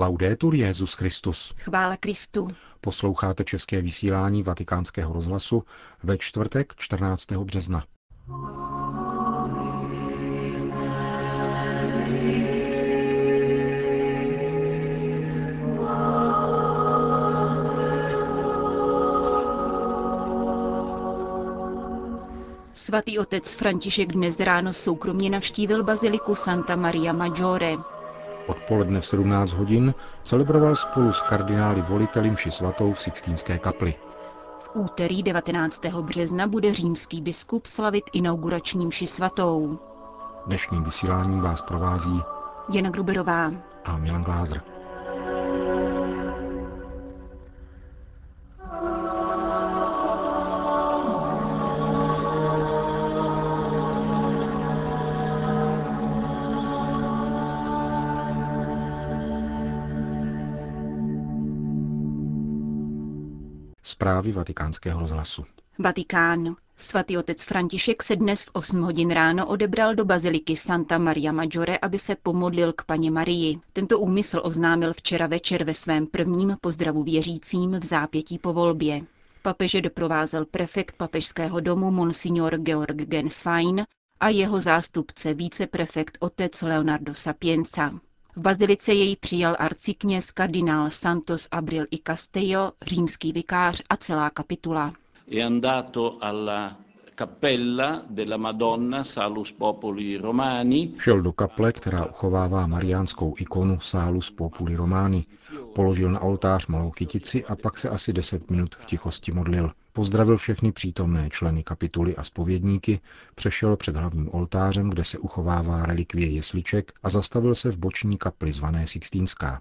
Laudetur Jezus Christus. Chvála Kristu. Posloucháte české vysílání Vatikánského rozhlasu ve čtvrtek 14. března. Svatý otec František dnes ráno soukromně navštívil baziliku Santa Maria Maggiore. Odpoledne v 17 hodin celebroval spolu s kardinály voliteli mši svatou v Sixtínské kapli. V úterý 19. března bude římský biskup slavit inaugurační mši svatou. Dnešním vysíláním vás provází Jana Gruberová a Milan Glázer. Zprávy vatikánského rozhlasu. Vatikán. Svatý otec František se dnes v 8 hodin ráno odebral do baziliky Santa Maria Maggiore, aby se pomodlil k paně Marii. Tento úmysl oznámil včera večer ve svém prvním pozdravu věřícím v zápětí po volbě. Papeže doprovázel prefekt papežského domu Monsignor Georg Genswein a jeho zástupce víceprefekt otec Leonardo Sapienza. V bazilice jej přijal arcikněz kardinál Santos Abril i Castello, římský vikář a celá kapitula. Cappella della Madonna Salus Populi Romani. Šel do kaple, která uchovává mariánskou ikonu Salus Populi Romani. Položil na oltář malou kytici a pak se asi deset minut v tichosti modlil. Pozdravil všechny přítomné členy kapituly a spovědníky, přešel před hlavním oltářem, kde se uchovává relikvie jesliček a zastavil se v boční kapli zvané Sixtínská.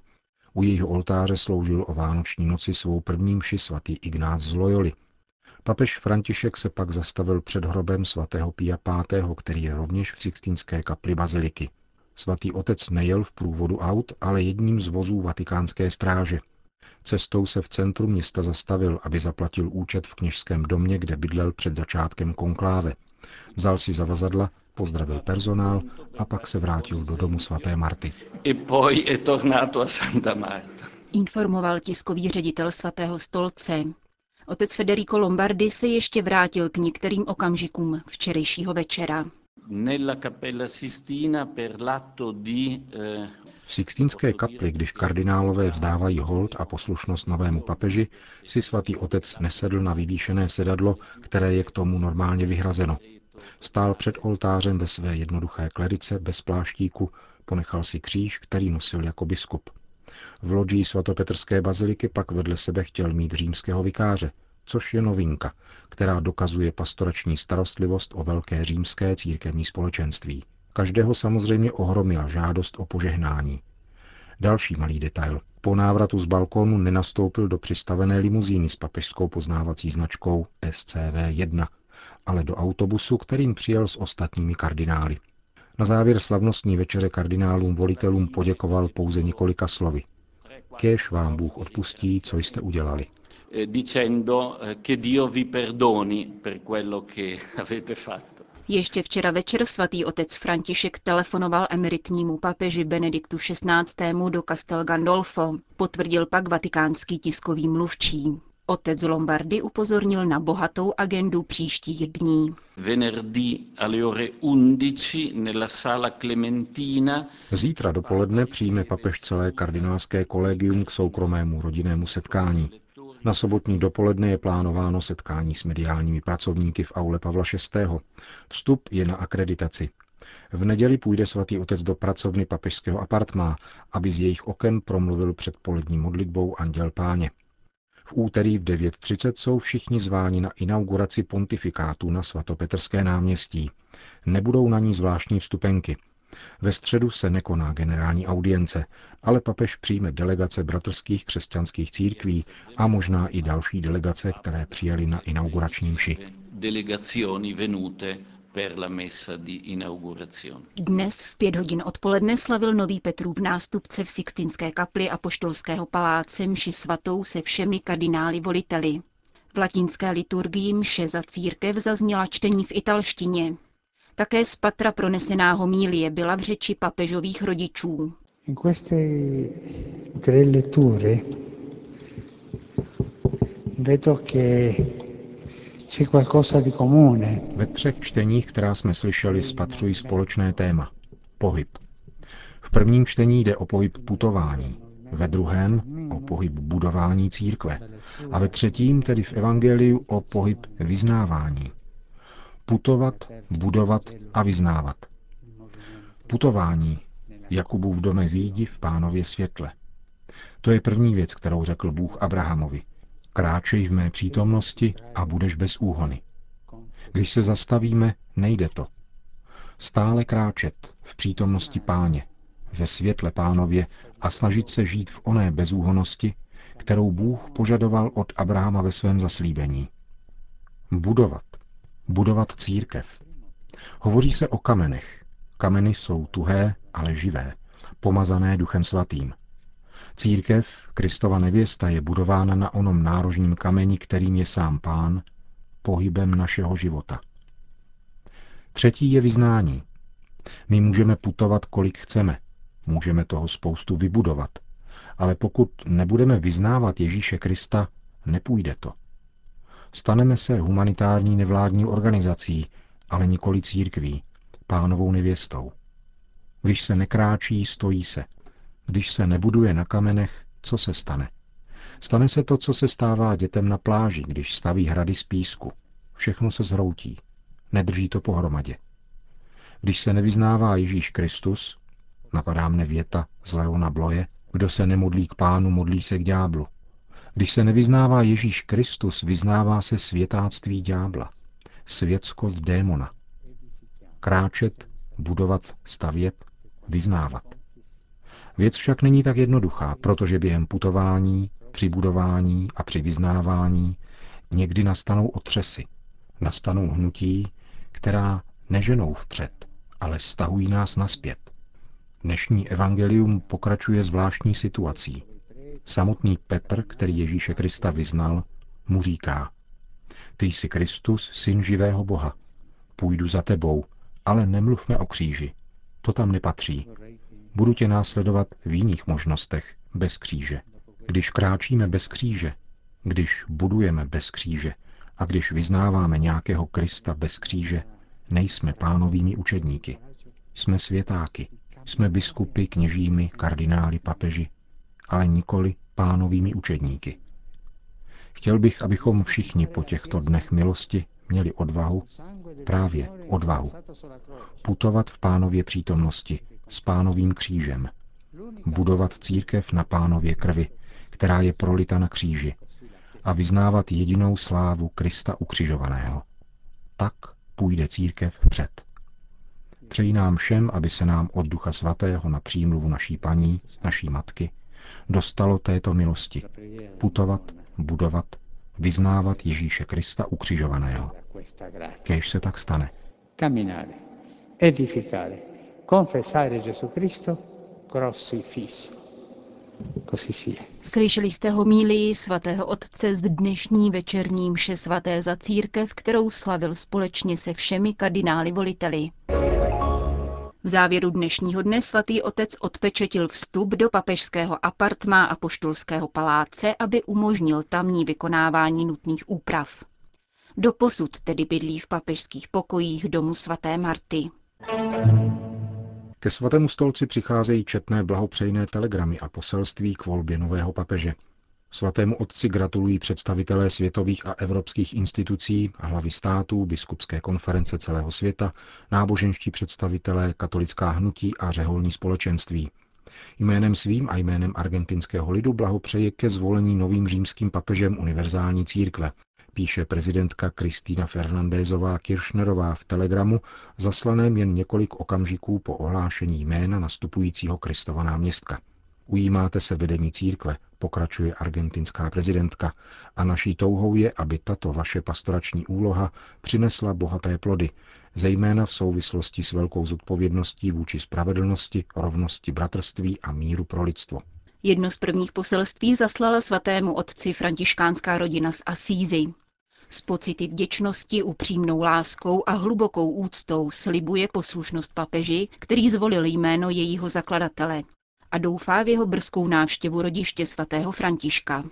U jejího oltáře sloužil o vánoční noci svou první mši svatý Ignác z Loyoli. Papež František se pak zastavil před hrobem svatého Pia V., který je rovněž v Sixtínské kapli baziliky. Svatý otec nejel v průvodu aut, ale jedním z vozů vatikánské stráže. Cestou se v centru města zastavil, aby zaplatil účet v kněžském domě, kde bydlel před začátkem konkláve. Vzal si zavazadla, pozdravil personál a pak se vrátil do domu svaté Marty. E poi è tornato a Santa Marta. Informoval tiskový ředitel svatého stolce. Otec Federico Lombardi se ještě vrátil k některým okamžikům včerejšího večera. Nella Cappella Sistina per l'atto di eh, V Sixtínské kapli, když kardinálové vzdávají hold a poslušnost novému papeži, si svatý otec nesedl na vyvýšené sedadlo, které je k tomu normálně vyhrazeno. Stál před oltářem ve své jednoduché klerice bez pláštíku, ponechal si kříž, který nosil jako biskup. V loďí svatopetrské baziliky pak vedle sebe chtěl mít římského vikáře, což je novinka, která dokazuje pastorační starostlivost o velké římské církevní společenství. Každého samozřejmě ohromila žádost o požehnání. Další malý detail. Po návratu z balkónu nenastoupil do přistavené limuzíny s papežskou poznávací značkou SCV-1, ale do autobusu, kterým přijel s ostatními kardinály. Na závěr slavnostní večeře kardinálům volitelům poděkoval pouze několika slovy. Kéž vám Bůh odpustí, co jste udělali. eh, dicendo che Dio vi perdoni per quello che avete fatto. Ještě včera večer svatý otec František telefonoval emeritnímu papeži Benediktu XVI. do Castel Gandolfo. Potvrdil pak vatikánský tiskový mluvčí. Otec Lombardy upozornil na bohatou agendu příštích dní. Venerdì alle ore 11 nella Sala Clementina Zítra dopoledne přijme papež celé kardinálské kolegium k soukromému rodinnému setkání. Na sobotní dopoledne je plánováno setkání s mediálními pracovníky v aule Pavla VI. Vstup je na akreditaci. V neděli půjde svatý otec do pracovny papežského apartmá, aby z jejich oken promluvil před polední modlitbou Anděl Páně. V úterý v 9.30 jsou všichni zváni na inauguraci pontifikátu na svatopetrské náměstí. Nebudou na ní zvláštní vstupenky. Ve středu se nekoná generální audience, ale papež přijme delegace bratrských křesťanských církví a možná i další delegace, které přijeli na inaugurační mši. venute per la messa di inaugurazione. Dnes v pět hodin odpoledne slavil nový Petrův nástupce v Sixtinské kapli a poštolského paláce mši svatou se všemi kardinály voliteli. V latinské liturgii mše za církev zazněla čtení v italštině. Také z patra pronesená homílie byla v řeči papežových rodičů. In queste tre letture vedo che Ve třech čteních, která jsme slyšeli, spatřují společné téma. Pohyb. V prvním čtení jde o pohyb putování, ve druhém o pohyb budování církve a ve třetím, tedy v Evangeliu, o pohyb vyznávání. Putovat, budovat a vyznávat. Putování. Jakubův domek výjdi v pánově světle. To je první věc, kterou řekl Bůh Abrahamovi. Kráčej v mé přítomnosti a budeš bez úhony. Když se zastavíme, nejde to. Stále kráčet v přítomnosti páně, ve světle pánově a snažit se žít v oné bezúhonosti, kterou Bůh požadoval od Abrahama ve svém zaslíbení. Budovat. Budovat církev. Hovoří se o kamenech. Kameny jsou tuhé, ale živé, pomazané duchem svatým. Církev, Kristova nevěsta, je budována na onom nárožním kameni, kterým je sám pán, pohybem našeho života. Třetí je vyznání. My můžeme putovat, kolik chceme. Můžeme toho spoustu vybudovat. Ale pokud nebudeme vyznávat Ježíše Krista, nepůjde to. Staneme se humanitární nevládní organizací, ale nikoli církví, pánovou nevěstou. Když se nekráčí, stojí se. Když se nebuduje na kamenech, co se stane? Stane se to, co se stává dětem na pláži, když staví hrady z písku. Všechno se zhroutí. Nedrží to pohromadě. Když se nevyznává Ježíš Kristus, napadá mne věta z Leona Bloje, kdo se nemodlí k pánu, modlí se k ďáblu. Když se nevyznává Ježíš Kristus, vyznává se světáctví ďábla, světskost démona. Kráčet, budovat, stavět, vyznávat. Věc však není tak jednoduchá, protože během putování, při budování a při vyznávání někdy nastanou otřesy, nastanou hnutí, která neženou vpřed, ale stahují nás naspět. Dnešní evangelium pokračuje zvláštní situací. Samotný Petr, který Ježíše Krista vyznal, mu říká, ty jsi Kristus, syn živého Boha. Půjdu za tebou, ale nemluvme o kříži. To tam nepatří. Budu tě následovat v jiných možnostech, bez kříže. Když kráčíme bez kříže, když budujeme bez kříže a když vyznáváme nějakého Krista bez kříže, nejsme pánovými učedníky. Jsme světáky, jsme biskupy, kněžími, kardinály, papeži, ale nikoli pánovými učedníky. Chtěl bych, abychom všichni po těchto dnech milosti měli odvahu, právě odvahu, putovat v pánově přítomnosti s pánovým křížem, budovat církev na pánově krvi, která je prolita na kříži, a vyznávat jedinou slávu Krista ukřižovaného. Tak půjde církev vpřed. Přeji nám všem, aby se nám od Ducha Svatého na přímluvu naší paní, naší matky, dostalo této milosti. Putovat, budovat, vyznávat Ježíše Krista ukřižovaného. Kéž se tak stane. Camminare, edificare, confessare Gesù Cristo crocifisso. Slyšeli jste homílii svatého otce z dnešní večerní mše svaté za církev, kterou slavil společně se všemi kardinály voliteli. V závěru dnešního dne svatý otec odpečetil vstup do papežského apartmá a poštulského paláce, aby umožnil tamní vykonávání nutných úprav. Doposud tedy bydlí v papežských pokojích domu svaté Marty. Ke svatému stolci přicházejí četné blahopřejné telegramy a poselství k volbě nového papeže. Svatému otci gratulují představitelé světových a evropských institucí, hlavy států, biskupské konference celého světa, náboženští představitelé, katolická hnutí a řeholní společenství. Jménem svým a jménem argentinského lidu blahopřeje ke zvolení novým římským papežem univerzální církve, píše prezidentka Kristýna Fernandézová Kirchnerová v telegramu, zaslaném jen několik okamžiků po ohlášení jména nastupujícího Kristova náměstka. Ujímáte se vedení církve, pokračuje argentinská prezidentka, a naší touhou je, aby tato vaše pastorační úloha přinesla bohaté plody, zejména v souvislosti s velkou zodpovědností vůči spravedlnosti, rovnosti, bratrství a míru pro lidstvo. Jedno z prvních poselství zaslala svatému otci františkánská rodina z Asízy. S pocity vděčnosti, upřímnou láskou a hlubokou úctou slibuje poslušnost papeži, který zvolil jméno jejího zakladatele a doufá v jeho brzkou návštěvu rodiště svatého Františka.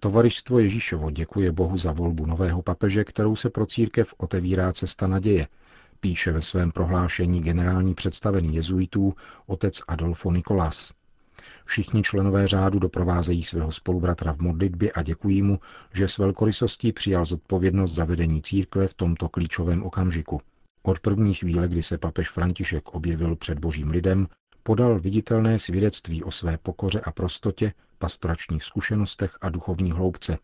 Tovaristvo Ježíšovo děkuje Bohu za volbu nového papeže, kterou se pro církev otevírá cesta naděje, píše ve svém prohlášení generální představený jezuitů otec Adolfo Nicolás. Všichni členové řádu doprovázejí svého spolubratra v modlitbě a děkují mu, že s velkorysostí přijal zodpovědnost za vedení církve v tomto klíčovém okamžiku. Od první chvíle, kdy se papež František objevil před božím lidem, podal viditelné svědectví o své pokoře a prostotě, pastoračních zkušenostech a duchovní hloubce,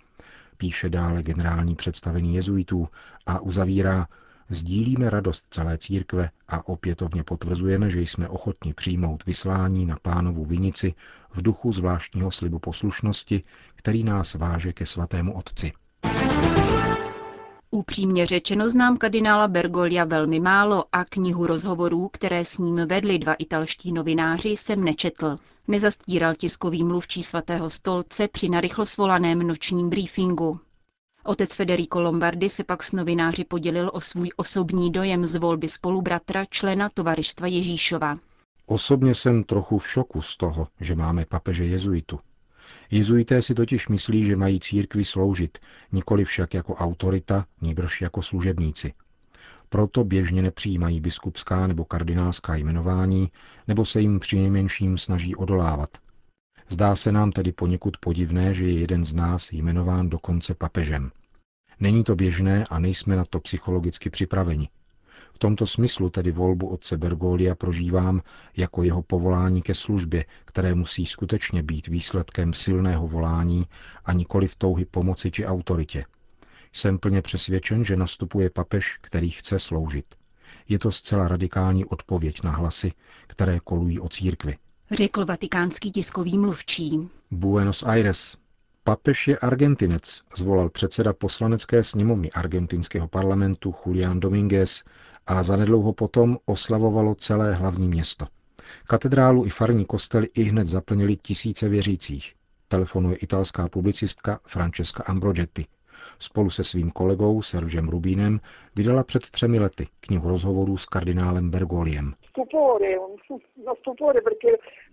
píše dále generální představený jezuitů a uzavírá, Sdílíme radost celé církve a opětovně potvrzujeme, že jsme ochotni přijmout vyslání na pánovu vinici v duchu zvláštního slibu poslušnosti, který nás váže ke svatému otci. Upřímně řečeno znám kardinála Bergolia velmi málo a knihu rozhovorů, které s ním vedli dva italští novináři, jsem nečetl. Nezastíral tiskový mluvčí svatého stolce při narychlo svolaném nočním briefingu. Otec Federico Lombardi se pak s novináři podělil o svůj osobní dojem z volby spolubratra člena Tovaristva Ježíšova. Osobně jsem trochu v šoku z toho, že máme papeže jezuitu. Jezuité si totiž myslí, že mají církvi sloužit, nikoli však jako autorita, níbrž jako služebníci. Proto běžně nepřijímají biskupská nebo kardinálská jmenování, nebo se jim přinejmenším snaží odolávat. Zdá se nám tedy poněkud podivné, že je jeden z nás jmenován dokonce papežem. Není to běžné a nejsme na to psychologicky připraveni. V tomto smyslu tedy volbu otce Bergolia prožívám jako jeho povolání ke službě, které musí skutečně být výsledkem silného volání a nikoli v touhy pomoci či autoritě. Jsem plně přesvědčen, že nastupuje papež, který chce sloužit. Je to zcela radikální odpověď na hlasy, které kolují o církvi řekl vatikánský tiskový mluvčí. Buenos Aires. Papež je Argentinec, zvolal předseda poslanecké sněmovny argentinského parlamentu Julián Domínguez a zanedlouho potom oslavovalo celé hlavní město. Katedrálu i farní kostely i hned zaplnili tisíce věřících. Telefonuje italská publicistka Francesca Ambrogetti. Spolu se svým kolegou Sergem Rubínem vydala před třemi lety knihu rozhovorů s kardinálem Bergoliem.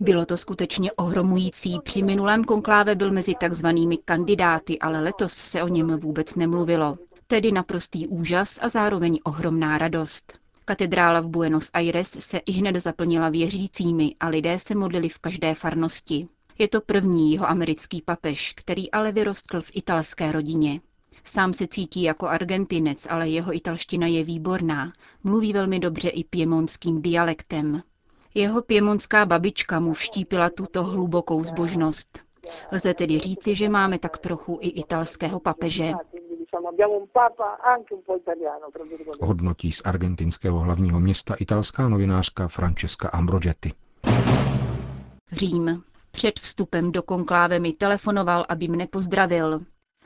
Bylo to skutečně ohromující. Při minulém konkláve byl mezi takzvanými kandidáty, ale letos se o něm vůbec nemluvilo. Tedy naprostý úžas a zároveň ohromná radost. Katedrála v Buenos Aires se i hned zaplnila věřícími a lidé se modlili v každé farnosti. Je to první jeho americký papež, který ale vyrostl v italské rodině. Sám se cítí jako argentinec, ale jeho italština je výborná. Mluví velmi dobře i piemonským dialektem. Jeho piemonská babička mu vštípila tuto hlubokou zbožnost. Lze tedy říci, že máme tak trochu i italského papeže. Hodnotí z argentinského hlavního města italská novinářka Francesca Ambrogetti. Řím. Před vstupem do konkláve mi telefonoval, aby mne pozdravil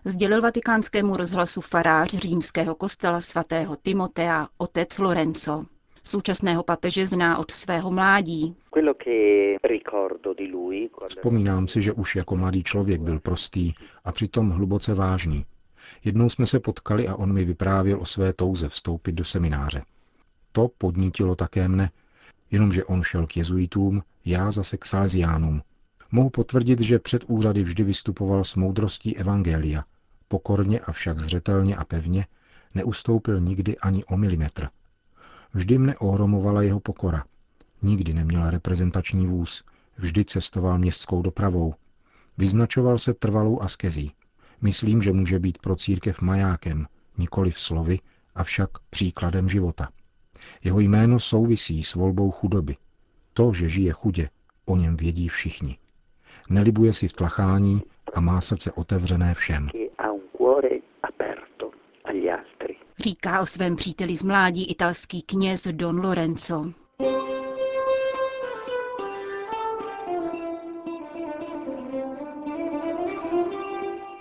sdělil vatikánskému rozhlasu farář římského kostela svatého Timotea otec Lorenzo. Současného papeže zná od svého mládí. Vzpomínám si, že už jako mladý člověk byl prostý a přitom hluboce vážný. Jednou jsme se potkali a on mi vyprávěl o své touze vstoupit do semináře. To podnítilo také mne, jenomže on šel k jezuitům, já zase k salesiánům. Mohu potvrdit, že před úřady vždy vystupoval s moudrostí Evangelia pokorně a však zřetelně a pevně, neustoupil nikdy ani o milimetr. Vždy mne ohromovala jeho pokora. Nikdy neměl reprezentační vůz, vždy cestoval městskou dopravou. Vyznačoval se trvalou askezí. Myslím, že může být pro církev majákem, nikoli v slovy, avšak příkladem života. Jeho jméno souvisí s volbou chudoby. To, že žije chudě, o něm vědí všichni. Nelibuje si v tlachání a má srdce otevřené všem. Říká o svém příteli z mládí italský kněz Don Lorenzo.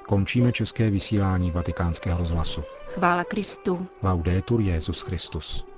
Končíme české vysílání vatikánského rozhlasu. Chvála Kristu. Laudetur Jezus Christus.